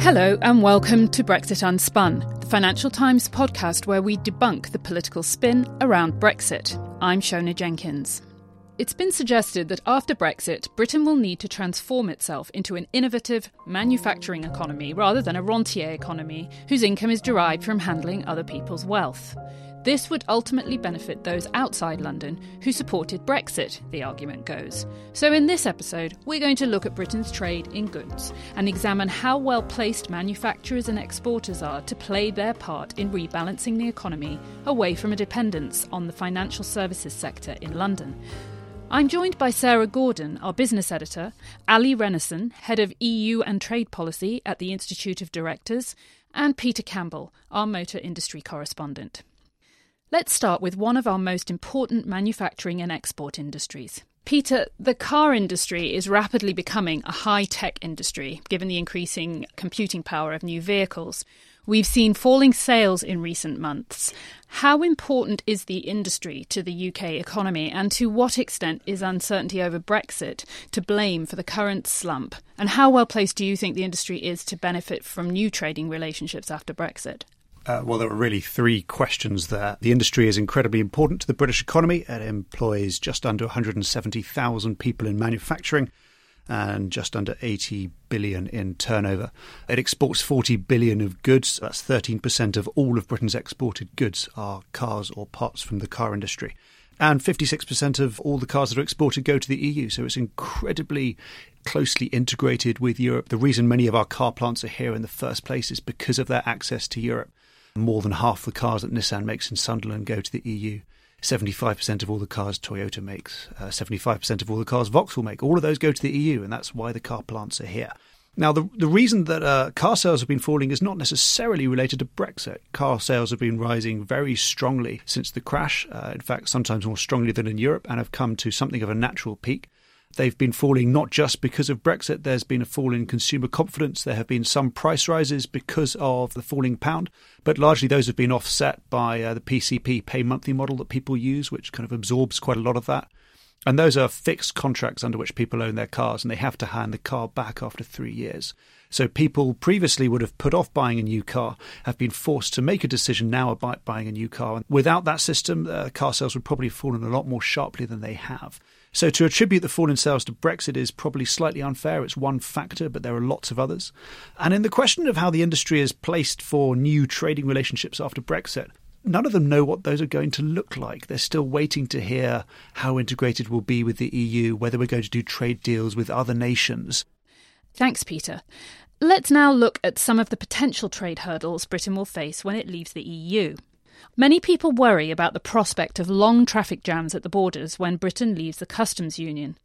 Hello, and welcome to Brexit Unspun, the Financial Times podcast where we debunk the political spin around Brexit. I'm Siona Jenkins. It's been suggested that after Brexit, Britain will need to transform itself into an innovative manufacturing economy rather than a rentier economy whose income is derived from handling other people's wealth. This would ultimately benefit those outside London who supported Brexit, the argument goes. So, in this episode, we're going to look at Britain's trade in goods and examine how well placed manufacturers and exporters are to play their part in rebalancing the economy away from a dependence on the financial services sector in London. I'm joined by Sarah Gordon, our business editor, Allie Renison, head of EU and trade policy at the Institute of Directors, and Peter Campbell, our motor industry correspondent. Let's start with one of our most important manufacturing and export industries. Peter, the car industry is rapidly becoming a high tech industry given the increasing computing power of new vehicles. We've seen falling sales in recent months. How important is the industry to the UK economy, and to what extent is uncertainty over Brexit to blame for the current slump? And how well placed do you think the industry is to benefit from new trading relationships after Brexit? Uh, well, there were really three questions there. The industry is incredibly important to the British economy. It employs just under 170,000 people in manufacturing and just under 80 billion in turnover. It exports 40 billion of goods. That's 13% of all of Britain's exported goods are cars or parts from the car industry. And 56% of all the cars that are exported go to the EU. So it's incredibly closely integrated with Europe. The reason many of our car plants are here in the first place is because of their access to Europe. More than half the cars that Nissan makes in Sunderland go to the EU. 75% of all the cars Toyota makes, uh, 75% of all the cars Vauxhall make. All of those go to the EU, and that's why the car plants are here. Now, the, the reason that uh, car sales have been falling is not necessarily related to Brexit. Car sales have been rising very strongly since the crash, uh, in fact, sometimes more strongly than in Europe, and have come to something of a natural peak. They've been falling not just because of Brexit, there's been a fall in consumer confidence. There have been some price rises because of the falling pound, but largely those have been offset by uh, the PCP pay monthly model that people use, which kind of absorbs quite a lot of that. And those are fixed contracts under which people own their cars and they have to hand the car back after three years. So people previously would have put off buying a new car, have been forced to make a decision now about buying a new car. And without that system, uh, car sales would probably have fallen a lot more sharply than they have. So to attribute the fall in sales to Brexit is probably slightly unfair. It's one factor, but there are lots of others. And in the question of how the industry is placed for new trading relationships after Brexit, none of them know what those are going to look like. They're still waiting to hear how integrated we'll be with the EU, whether we're going to do trade deals with other nations. Thanks, Peter. Let's now look at some of the potential trade hurdles Britain will face when it leaves the EU. Many people worry about the prospect of long traffic jams at the borders when Britain leaves the customs union.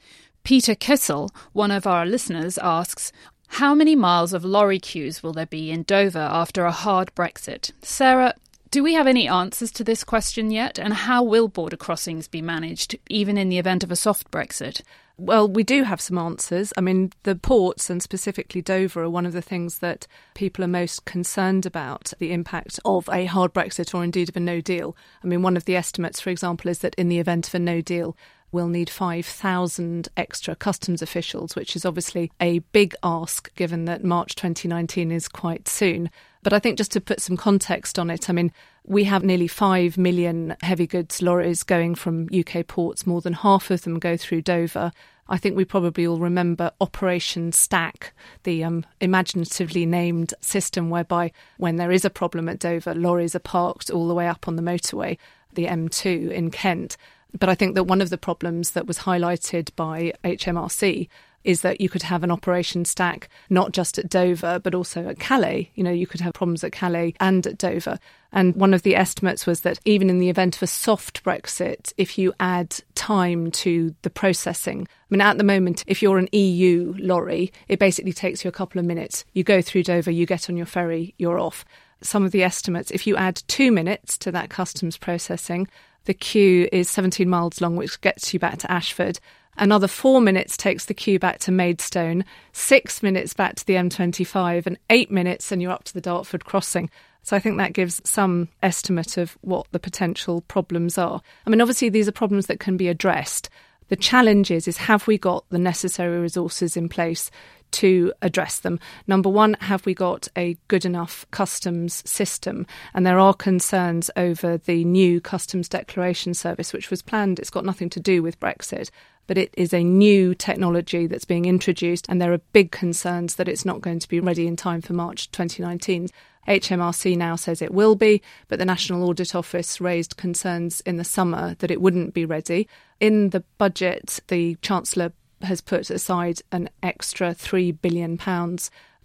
Peter Kissel, one of our listeners, asks How many miles of lorry queues will there be in Dover after a hard Brexit? Sarah, do we have any answers to this question yet? And how will border crossings be managed, even in the event of a soft Brexit? Well, we do have some answers. I mean, the ports and specifically Dover are one of the things that people are most concerned about the impact of a hard Brexit or indeed of a no deal. I mean, one of the estimates, for example, is that in the event of a no deal, we'll need 5,000 extra customs officials, which is obviously a big ask given that March 2019 is quite soon. But I think just to put some context on it, I mean, we have nearly 5 million heavy goods lorries going from UK ports. More than half of them go through Dover. I think we probably all remember Operation Stack, the um, imaginatively named system whereby when there is a problem at Dover, lorries are parked all the way up on the motorway, the M2 in Kent. But I think that one of the problems that was highlighted by HMRC is that you could have an operation stack not just at Dover, but also at Calais. You know, you could have problems at Calais and at Dover. And one of the estimates was that even in the event of a soft Brexit, if you add time to the processing, I mean, at the moment, if you're an EU lorry, it basically takes you a couple of minutes. You go through Dover, you get on your ferry, you're off. Some of the estimates, if you add two minutes to that customs processing, the queue is 17 miles long, which gets you back to Ashford. Another four minutes takes the queue back to Maidstone, six minutes back to the M25, and eight minutes, and you're up to the Dartford crossing. So I think that gives some estimate of what the potential problems are. I mean, obviously, these are problems that can be addressed. The challenge is, is have we got the necessary resources in place to address them. Number one, have we got a good enough customs system? And there are concerns over the new customs declaration service, which was planned. It's got nothing to do with Brexit, but it is a new technology that's being introduced, and there are big concerns that it's not going to be ready in time for March 2019. HMRC now says it will be, but the National Audit Office raised concerns in the summer that it wouldn't be ready. In the budget, the Chancellor has put aside an extra £3 billion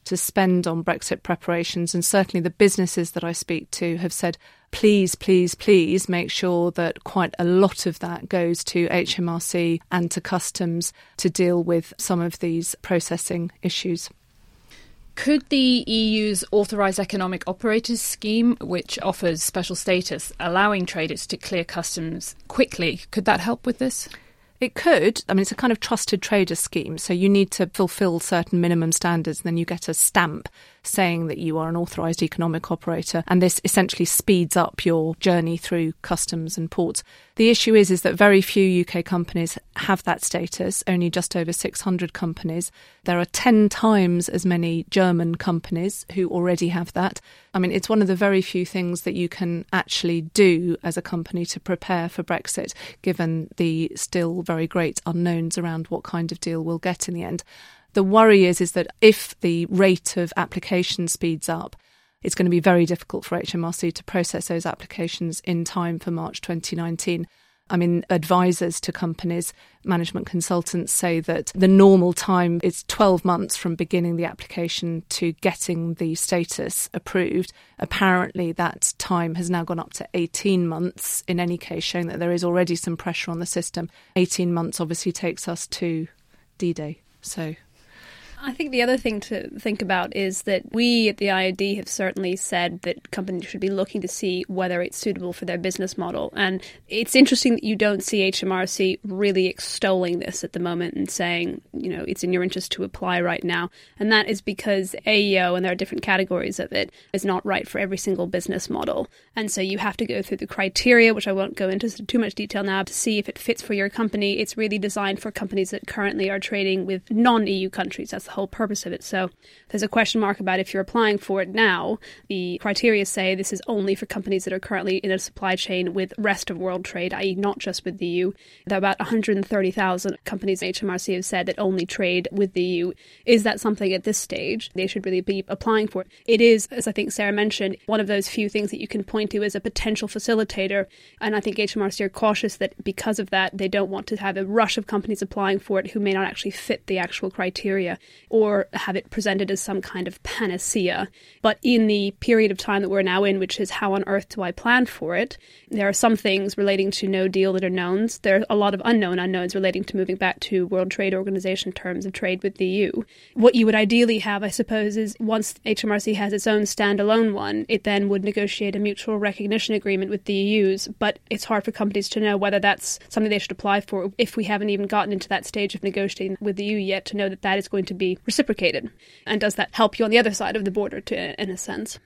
to spend on Brexit preparations. And certainly the businesses that I speak to have said, please, please, please make sure that quite a lot of that goes to HMRC and to customs to deal with some of these processing issues. Could the EU's Authorised Economic Operators scheme, which offers special status allowing traders to clear customs quickly, could that help with this? It could. I mean, it's a kind of trusted trader scheme. So you need to fulfill certain minimum standards, and then you get a stamp saying that you are an authorised economic operator, and this essentially speeds up your journey through customs and ports. The issue is is that very few UK companies have that status, only just over 600 companies. There are 10 times as many German companies who already have that. I mean, it's one of the very few things that you can actually do as a company to prepare for Brexit, given the still very great unknowns around what kind of deal we'll get in the end. The worry is is that if the rate of application speeds up, it's going to be very difficult for HMRC to process those applications in time for March 2019. I mean, advisors to companies, management consultants say that the normal time is 12 months from beginning the application to getting the status approved. Apparently, that time has now gone up to 18 months, in any case, showing that there is already some pressure on the system. 18 months obviously takes us to D Day. So I think the other thing to think about is that we at the IOD have certainly said that companies should be looking to see whether it's suitable for their business model. And it's interesting that you don't see HMRC really extolling this at the moment and saying, you know, it's in your interest to apply right now. And that is because AEO, and there are different categories of it, is not right for every single business model. And so you have to go through the criteria, which I won't go into too much detail now, to see if it fits for your company. It's really designed for companies that currently are trading with non EU countries. That's the whole purpose of it. So there's a question mark about if you're applying for it now. The criteria say this is only for companies that are currently in a supply chain with rest of world trade, i.e., not just with the EU. There are about 130,000 companies HMRC have said that only trade with the EU. Is that something at this stage they should really be applying for? It is, as I think Sarah mentioned, one of those few things that you can point to as a potential facilitator. And I think HMRC are cautious that because of that, they don't want to have a rush of companies applying for it who may not actually fit the actual criteria or have it presented as some kind of panacea. But in the period of time that we're now in, which is how on earth do I plan for it, there are some things relating to no deal that are knowns. There are a lot of unknown unknowns relating to moving back to World Trade Organization terms of trade with the EU. What you would ideally have, I suppose, is once HMRC has its own standalone one, it then would negotiate a mutual recognition agreement with the EU's. But it's hard for companies to know whether that's something they should apply for if we haven't even gotten into that stage of negotiating with the EU yet to know that that is going to reciprocated. And does that help you on the other side of the border, to, in a sense?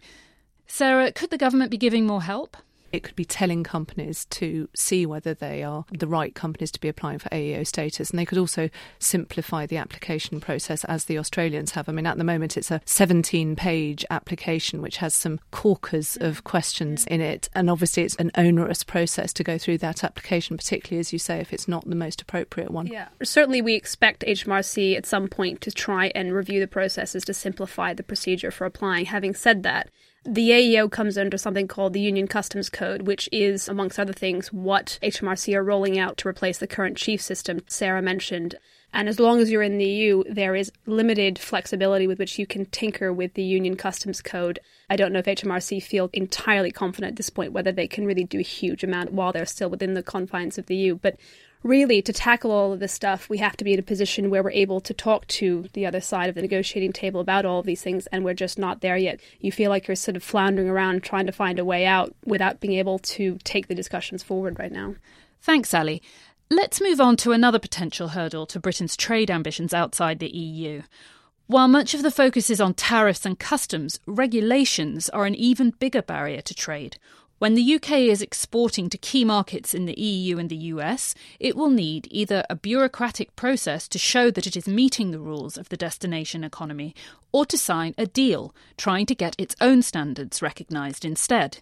Sarah, could the government be giving more help? It could be telling companies to see whether they are the right companies to be applying for AEO status. And they could also simplify the application process as the Australians have. I mean, at the moment, it's a 17 page application which has some corkers of questions in it. And obviously, it's an onerous process to go through that application, particularly as you say, if it's not the most appropriate one. Yeah. Certainly, we expect HMRC at some point to try and review the processes to simplify the procedure for applying. Having said that, The AEO comes under something called the Union Customs Code, which is, amongst other things, what HMRC are rolling out to replace the current chief system Sarah mentioned. And as long as you're in the EU, there is limited flexibility with which you can tinker with the Union Customs Code. I don't know if HMRC feel entirely confident at this point whether they can really do a huge amount while they're still within the confines of the EU. But really, to tackle all of this stuff, we have to be in a position where we're able to talk to the other side of the negotiating table about all of these things, and we're just not there yet. You feel like you're sort of floundering around trying to find a way out without being able to take the discussions forward right now. Thanks, Allie. Let's move on to another potential hurdle to Britain's trade ambitions outside the EU. While much of the focus is on tariffs and customs, regulations are an even bigger barrier to trade. When the UK is exporting to key markets in the EU and the US, it will need either a bureaucratic process to show that it is meeting the rules of the destination economy, or to sign a deal, trying to get its own standards recognised instead.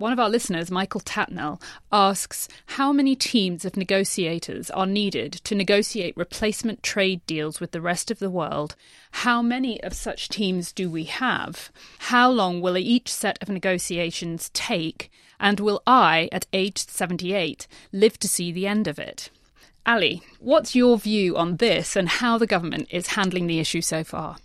One of our listeners, Michael Tatnell, asks how many teams of negotiators are needed to negotiate replacement trade deals with the rest of the world? How many of such teams do we have? How long will each set of negotiations take? And will I, at age 78, live to see the end of it? Allie, what's your view on this and how the government is handling the issue so far?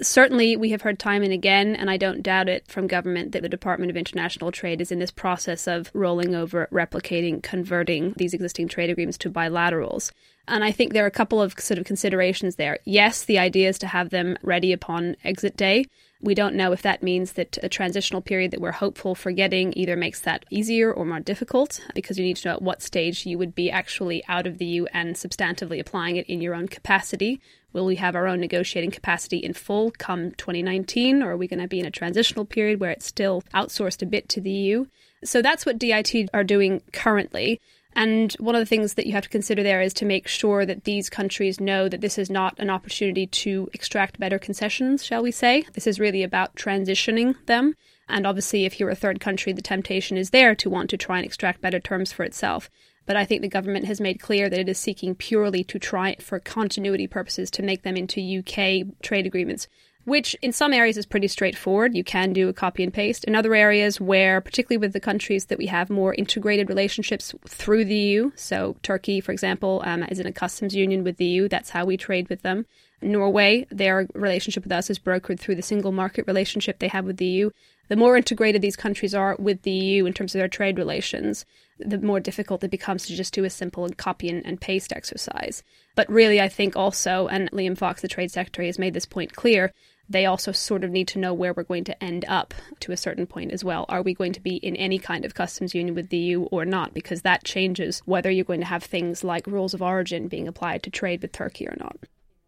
Certainly, we have heard time and again, and I don't doubt it from government, that the Department of International Trade is in this process of rolling over, replicating, converting these existing trade agreements to bilaterals. And I think there are a couple of sort of considerations there. Yes, the idea is to have them ready upon exit day. We don't know if that means that a transitional period that we're hopeful for getting either makes that easier or more difficult because you need to know at what stage you would be actually out of the EU and substantively applying it in your own capacity. Will we have our own negotiating capacity in full come 2019, or are we going to be in a transitional period where it's still outsourced a bit to the EU? So that's what DIT are doing currently. And one of the things that you have to consider there is to make sure that these countries know that this is not an opportunity to extract better concessions, shall we say. This is really about transitioning them. And obviously, if you're a third country, the temptation is there to want to try and extract better terms for itself. But I think the government has made clear that it is seeking purely to try, for continuity purposes, to make them into UK trade agreements which in some areas is pretty straightforward. You can do a copy and paste. In other areas, where particularly with the countries that we have more integrated relationships through the EU, so Turkey, for example, um, is in a customs union with the EU. That's how we trade with them. Norway, their relationship with us is brokered through the single market relationship they have with the EU. The more integrated these countries are with the EU in terms of their trade relations, the more difficult it becomes to just do a simple copy and, and paste exercise. But really, I think also, and Liam Fox, the Trade Secretary, has made this point clear, they also sort of need to know where we're going to end up to a certain point as well. Are we going to be in any kind of customs union with the EU or not? Because that changes whether you're going to have things like rules of origin being applied to trade with Turkey or not.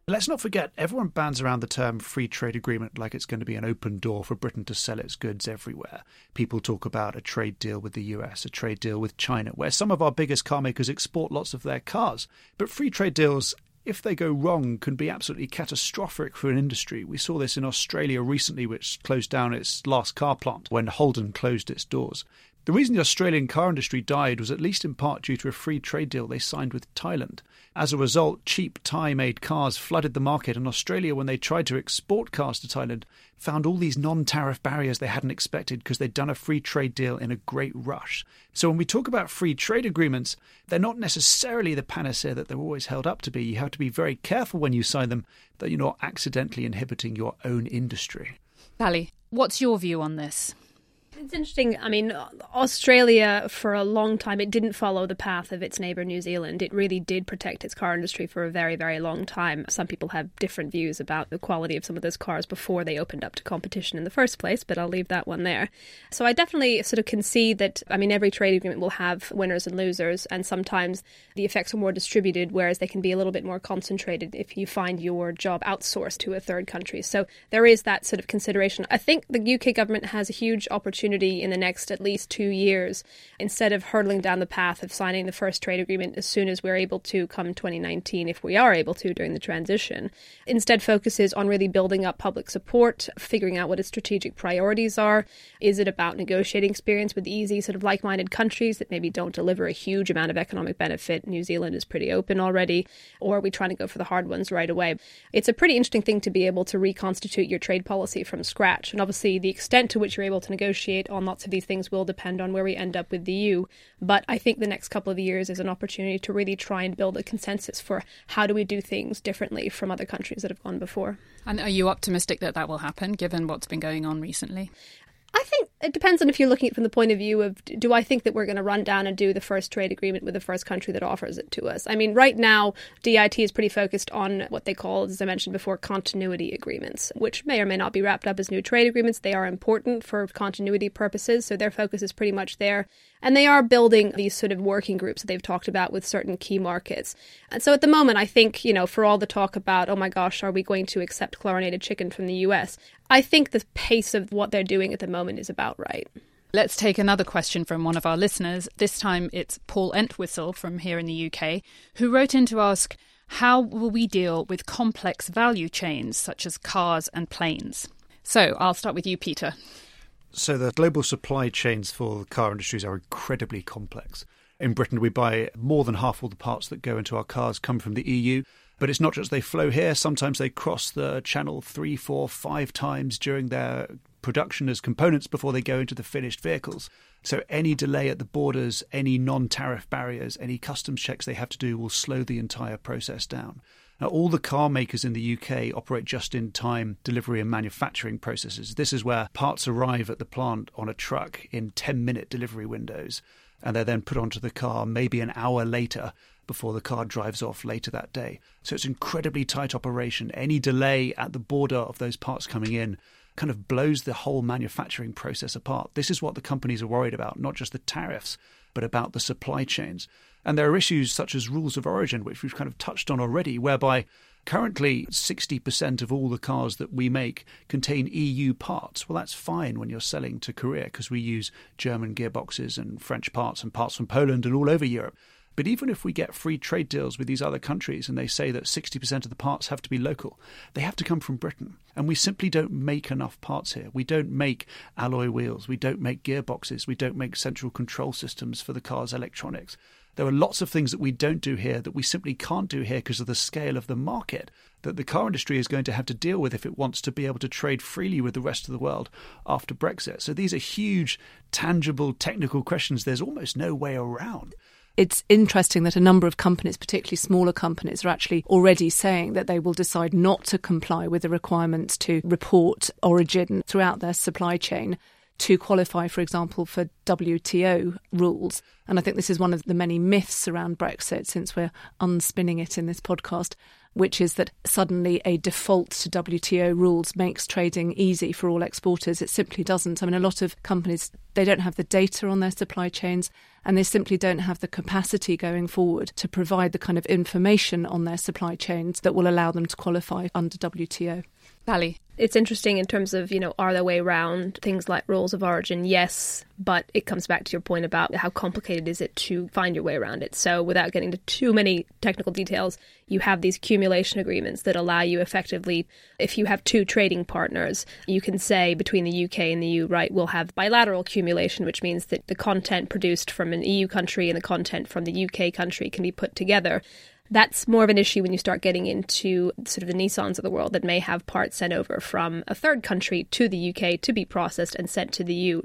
Let's not forget, everyone bands around the term free trade agreement like it's going to be an open door for Britain to sell its goods everywhere. People talk about a trade deal with the US, a trade deal with China, where some of our biggest car makers export lots of their cars. But free trade deals if they go wrong, can be absolutely catastrophic for an industry. We saw this in Australia recently, which closed down its last car plant when Holden closed its doors. The reason the Australian car industry died was at least in part due to a free trade deal they signed with Thailand. As a result, cheap Thai made cars flooded the market, and Australia, when they tried to export cars to Thailand, found all these non tariff barriers they hadn't expected because they'd done a free trade deal in a great rush. So when we talk about free trade agreements, they're not necessarily the panacea that they're always held up to be. You have to be very careful when you sign them that you're not accidentally inhibiting your own industry. Allie, what's your view on this? It's interesting. I mean, Australia, for a long time, it didn't follow the path of its neighbour New Zealand. It really did protect its car industry for a very, very long time. Some people have different views about the quality of some of those cars before they opened up to competition in the first place, but I'll leave that one there. So I definitely sort of can see that, I mean, every trade agreement will have winners and losers, and sometimes the effects are more distributed, whereas they can be a little bit more concentrated if you find your job outsourced to a third country. So there is that sort of consideration. I think the UK government has a huge opportunity opportunity in the next at least two years, instead of hurtling down the path of signing the first trade agreement as soon as we're able to come 2019, if we are able to during the transition, instead focuses on really building up public support, figuring out what its strategic priorities are. Is it about negotiating experience with easy, sort of like minded countries that maybe don't deliver a huge amount of economic benefit? New Zealand is pretty open already. Or are we trying to go for the hard ones right away? It's a pretty interesting thing to be able to reconstitute your trade policy from scratch. And obviously, the extent to which you're able to negotiate on lots of these things will depend on where we end up with the EU. But I think the next couple of years is an opportunity to really try and build a consensus for how do we do things differently from other countries that have gone before. And are you optimistic that that will happen given what's been going on recently? I think it depends on if you're looking at it from the point of view of do I think that we're going to run down and do the first trade agreement with the first country that offers it to us? I mean, right now, DIT is pretty focused on what they call, as I mentioned before, continuity agreements, which may or may not be wrapped up as new trade agreements. They are important for continuity purposes, so their focus is pretty much there. And they are building these sort of working groups that they've talked about with certain key markets. And so at the moment, I think, you know, for all the talk about, oh my gosh, are we going to accept chlorinated chicken from the US? I think the pace of what they're doing at the moment is about right. Let's take another question from one of our listeners. This time it's Paul Entwistle from here in the UK, who wrote in to ask How will we deal with complex value chains such as cars and planes? So I'll start with you, Peter. So the global supply chains for the car industries are incredibly complex. In Britain, we buy more than half all the parts that go into our cars come from the EU. But it's not just they flow here, sometimes they cross the channel three, four, five times during their production as components before they go into the finished vehicles. So any delay at the borders, any non tariff barriers, any customs checks they have to do will slow the entire process down. Now, all the car makers in the UK operate just in time delivery and manufacturing processes. This is where parts arrive at the plant on a truck in 10 minute delivery windows, and they're then put onto the car maybe an hour later before the car drives off later that day. So it's incredibly tight operation. Any delay at the border of those parts coming in kind of blows the whole manufacturing process apart. This is what the companies are worried about, not just the tariffs, but about the supply chains. And there are issues such as rules of origin, which we've kind of touched on already, whereby currently 60% of all the cars that we make contain EU parts. Well, that's fine when you're selling to Korea because we use German gearboxes and French parts and parts from Poland and all over Europe. But even if we get free trade deals with these other countries and they say that 60% of the parts have to be local, they have to come from Britain. And we simply don't make enough parts here. We don't make alloy wheels, we don't make gearboxes, we don't make central control systems for the car's electronics. There are lots of things that we don't do here that we simply can't do here because of the scale of the market that the car industry is going to have to deal with if it wants to be able to trade freely with the rest of the world after Brexit. So these are huge, tangible, technical questions there's almost no way around. It's interesting that a number of companies, particularly smaller companies, are actually already saying that they will decide not to comply with the requirements to report origin throughout their supply chain to qualify, for example, for WTO rules. And I think this is one of the many myths around Brexit, since we're unspinning it in this podcast, which is that suddenly a default to WTO rules makes trading easy for all exporters. It simply doesn't. I mean, a lot of companies, they don't have the data on their supply chains and they simply don't have the capacity going forward to provide the kind of information on their supply chains that will allow them to qualify under WTO. It's interesting in terms of, you know, are there way around things like rules of origin? Yes, but it comes back to your point about how complicated is it to find your way around it. So, without getting into too many technical details, you have these accumulation agreements that allow you effectively, if you have two trading partners, you can say between the UK and the EU, right, we'll have bilateral accumulation, which means that the content produced from an EU country and the content from the UK country can be put together that's more of an issue when you start getting into sort of the Nissans of the world that may have parts sent over from a third country to the UK to be processed and sent to the EU.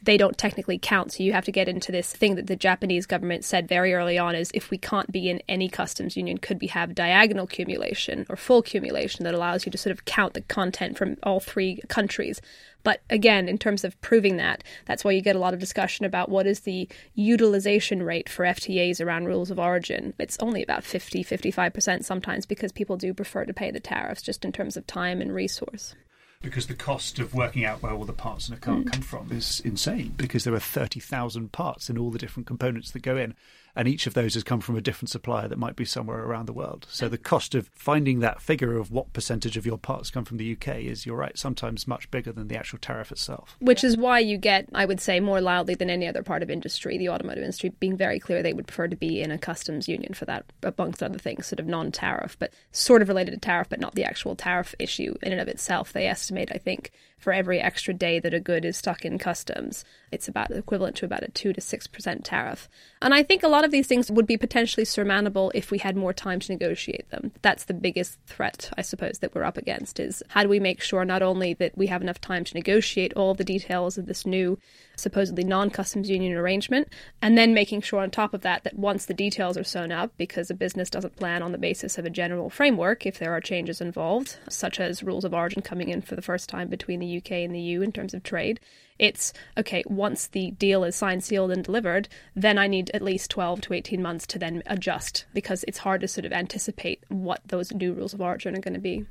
They don't technically count, so you have to get into this thing that the Japanese government said very early on is if we can't be in any customs union, could we have diagonal cumulation or full cumulation that allows you to sort of count the content from all three countries? But again, in terms of proving that, that's why you get a lot of discussion about what is the utilization rate for FTAs around rules of origin. It's only about 50, 55% sometimes because people do prefer to pay the tariffs just in terms of time and resource because the cost of working out where all the parts in a car mm. come from is insane because there are 30,000 parts in all the different components that go in. And each of those has come from a different supplier that might be somewhere around the world. So the cost of finding that figure of what percentage of your parts come from the UK is, you're right, sometimes much bigger than the actual tariff itself. Which is why you get, I would say, more loudly than any other part of industry, the automotive industry being very clear they would prefer to be in a customs union for that, amongst other things, sort of non tariff, but sort of related to tariff, but not the actual tariff issue in and of itself. They estimate, I think, for every extra day that a good is stuck in customs, it's about equivalent to about a 2 to 6% tariff. And I think a lot of these things would be potentially surmountable if we had more time to negotiate them. That's the biggest threat, I suppose, that we're up against is how do we make sure not only that we have enough time to negotiate all the details of this new supposedly non-customs union arrangement and then making sure on top of that that once the details are sewn up because a business doesn't plan on the basis of a general framework if there are changes involved such as rules of origin coming in for the first time between the UK and the EU in terms of trade it's okay, once the deal is signed, sealed, and delivered, then I need at least 12 to 18 months to then adjust because it's hard to sort of anticipate what those new rules of origin are going to be.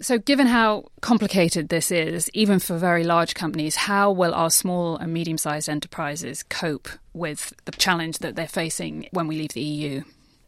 So, given how complicated this is, even for very large companies, how will our small and medium sized enterprises cope with the challenge that they're facing when we leave the EU?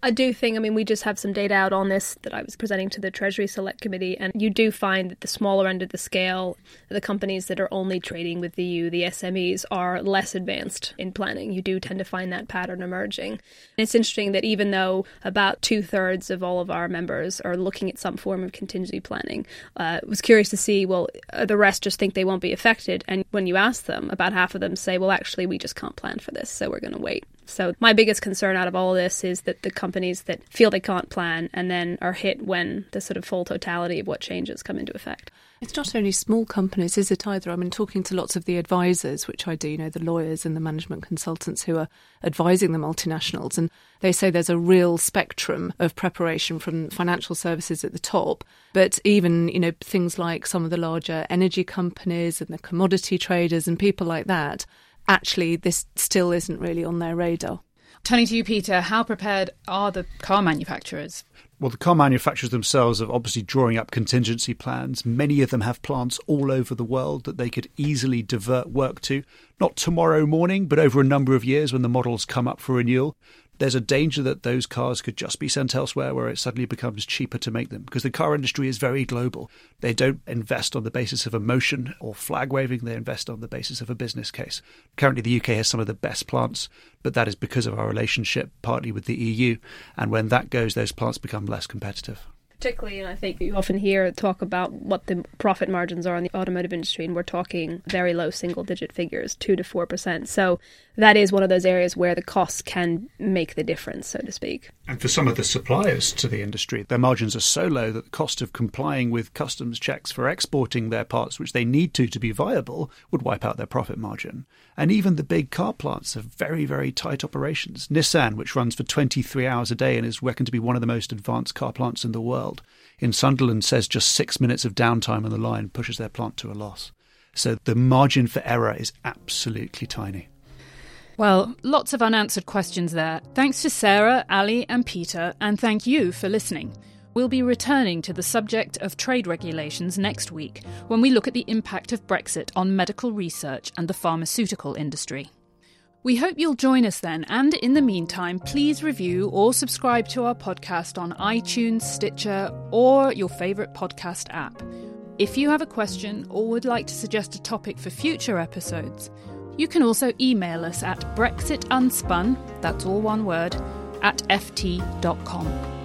I do think, I mean, we just have some data out on this that I was presenting to the Treasury Select Committee, and you do find that the smaller end of the scale, the companies that are only trading with the EU, the SMEs, are less advanced in planning. You do tend to find that pattern emerging. And it's interesting that even though about two thirds of all of our members are looking at some form of contingency planning, uh, was curious to see, well, uh, the rest just think they won't be affected. And when you ask them, about half of them say, well, actually, we just can't plan for this, so we're going to wait. So my biggest concern out of all this is that the companies that feel they can't plan and then are hit when the sort of full totality of what changes come into effect. It's not only small companies, is it either? I mean, talking to lots of the advisors, which I do, you know, the lawyers and the management consultants who are advising the multinationals, and they say there's a real spectrum of preparation from financial services at the top, but even, you know, things like some of the larger energy companies and the commodity traders and people like that actually this still isn't really on their radar. Turning to you, Peter, how prepared are the car manufacturers? Well, the car manufacturers themselves are obviously drawing up contingency plans. Many of them have plants all over the world that they could easily divert work to, not tomorrow morning, but over a number of years when the models come up for renewal there's a danger that those cars could just be sent elsewhere where it suddenly becomes cheaper to make them because the car industry is very global. They don't invest on the basis of emotion or flag waving, they invest on the basis of a business case. Currently, the UK has some of the best plants, but that is because of our relationship partly with the EU. And when that goes, those plants become less competitive particularly, and I think you often hear talk about what the profit margins are in the automotive industry, and we're talking very low single digit figures, 2 to 4%. So that is one of those areas where the costs can make the difference, so to speak. And for some of the suppliers to the industry, their margins are so low that the cost of complying with customs checks for exporting their parts, which they need to to be viable, would wipe out their profit margin. And even the big car plants have very, very tight operations. Nissan, which runs for 23 hours a day and is reckoned to be one of the most advanced car plants in the world, in Sunderland says just six minutes of downtime on the line pushes their plant to a loss. So the margin for error is absolutely tiny. Well, lots of unanswered questions there. Thanks to Sarah, Allie, and Peter, and thank you for listening. We'll be returning to the subject of trade regulations next week when we look at the impact of Brexit on medical research and the pharmaceutical industry. We hope you'll join us then, and in the meantime, please review or subscribe to our podcast on iTunes, Stitcher, or your favourite podcast app. If you have a question or would like to suggest a topic for future episodes, you can also email us at brexitunspun, that's all one word, at ft.com.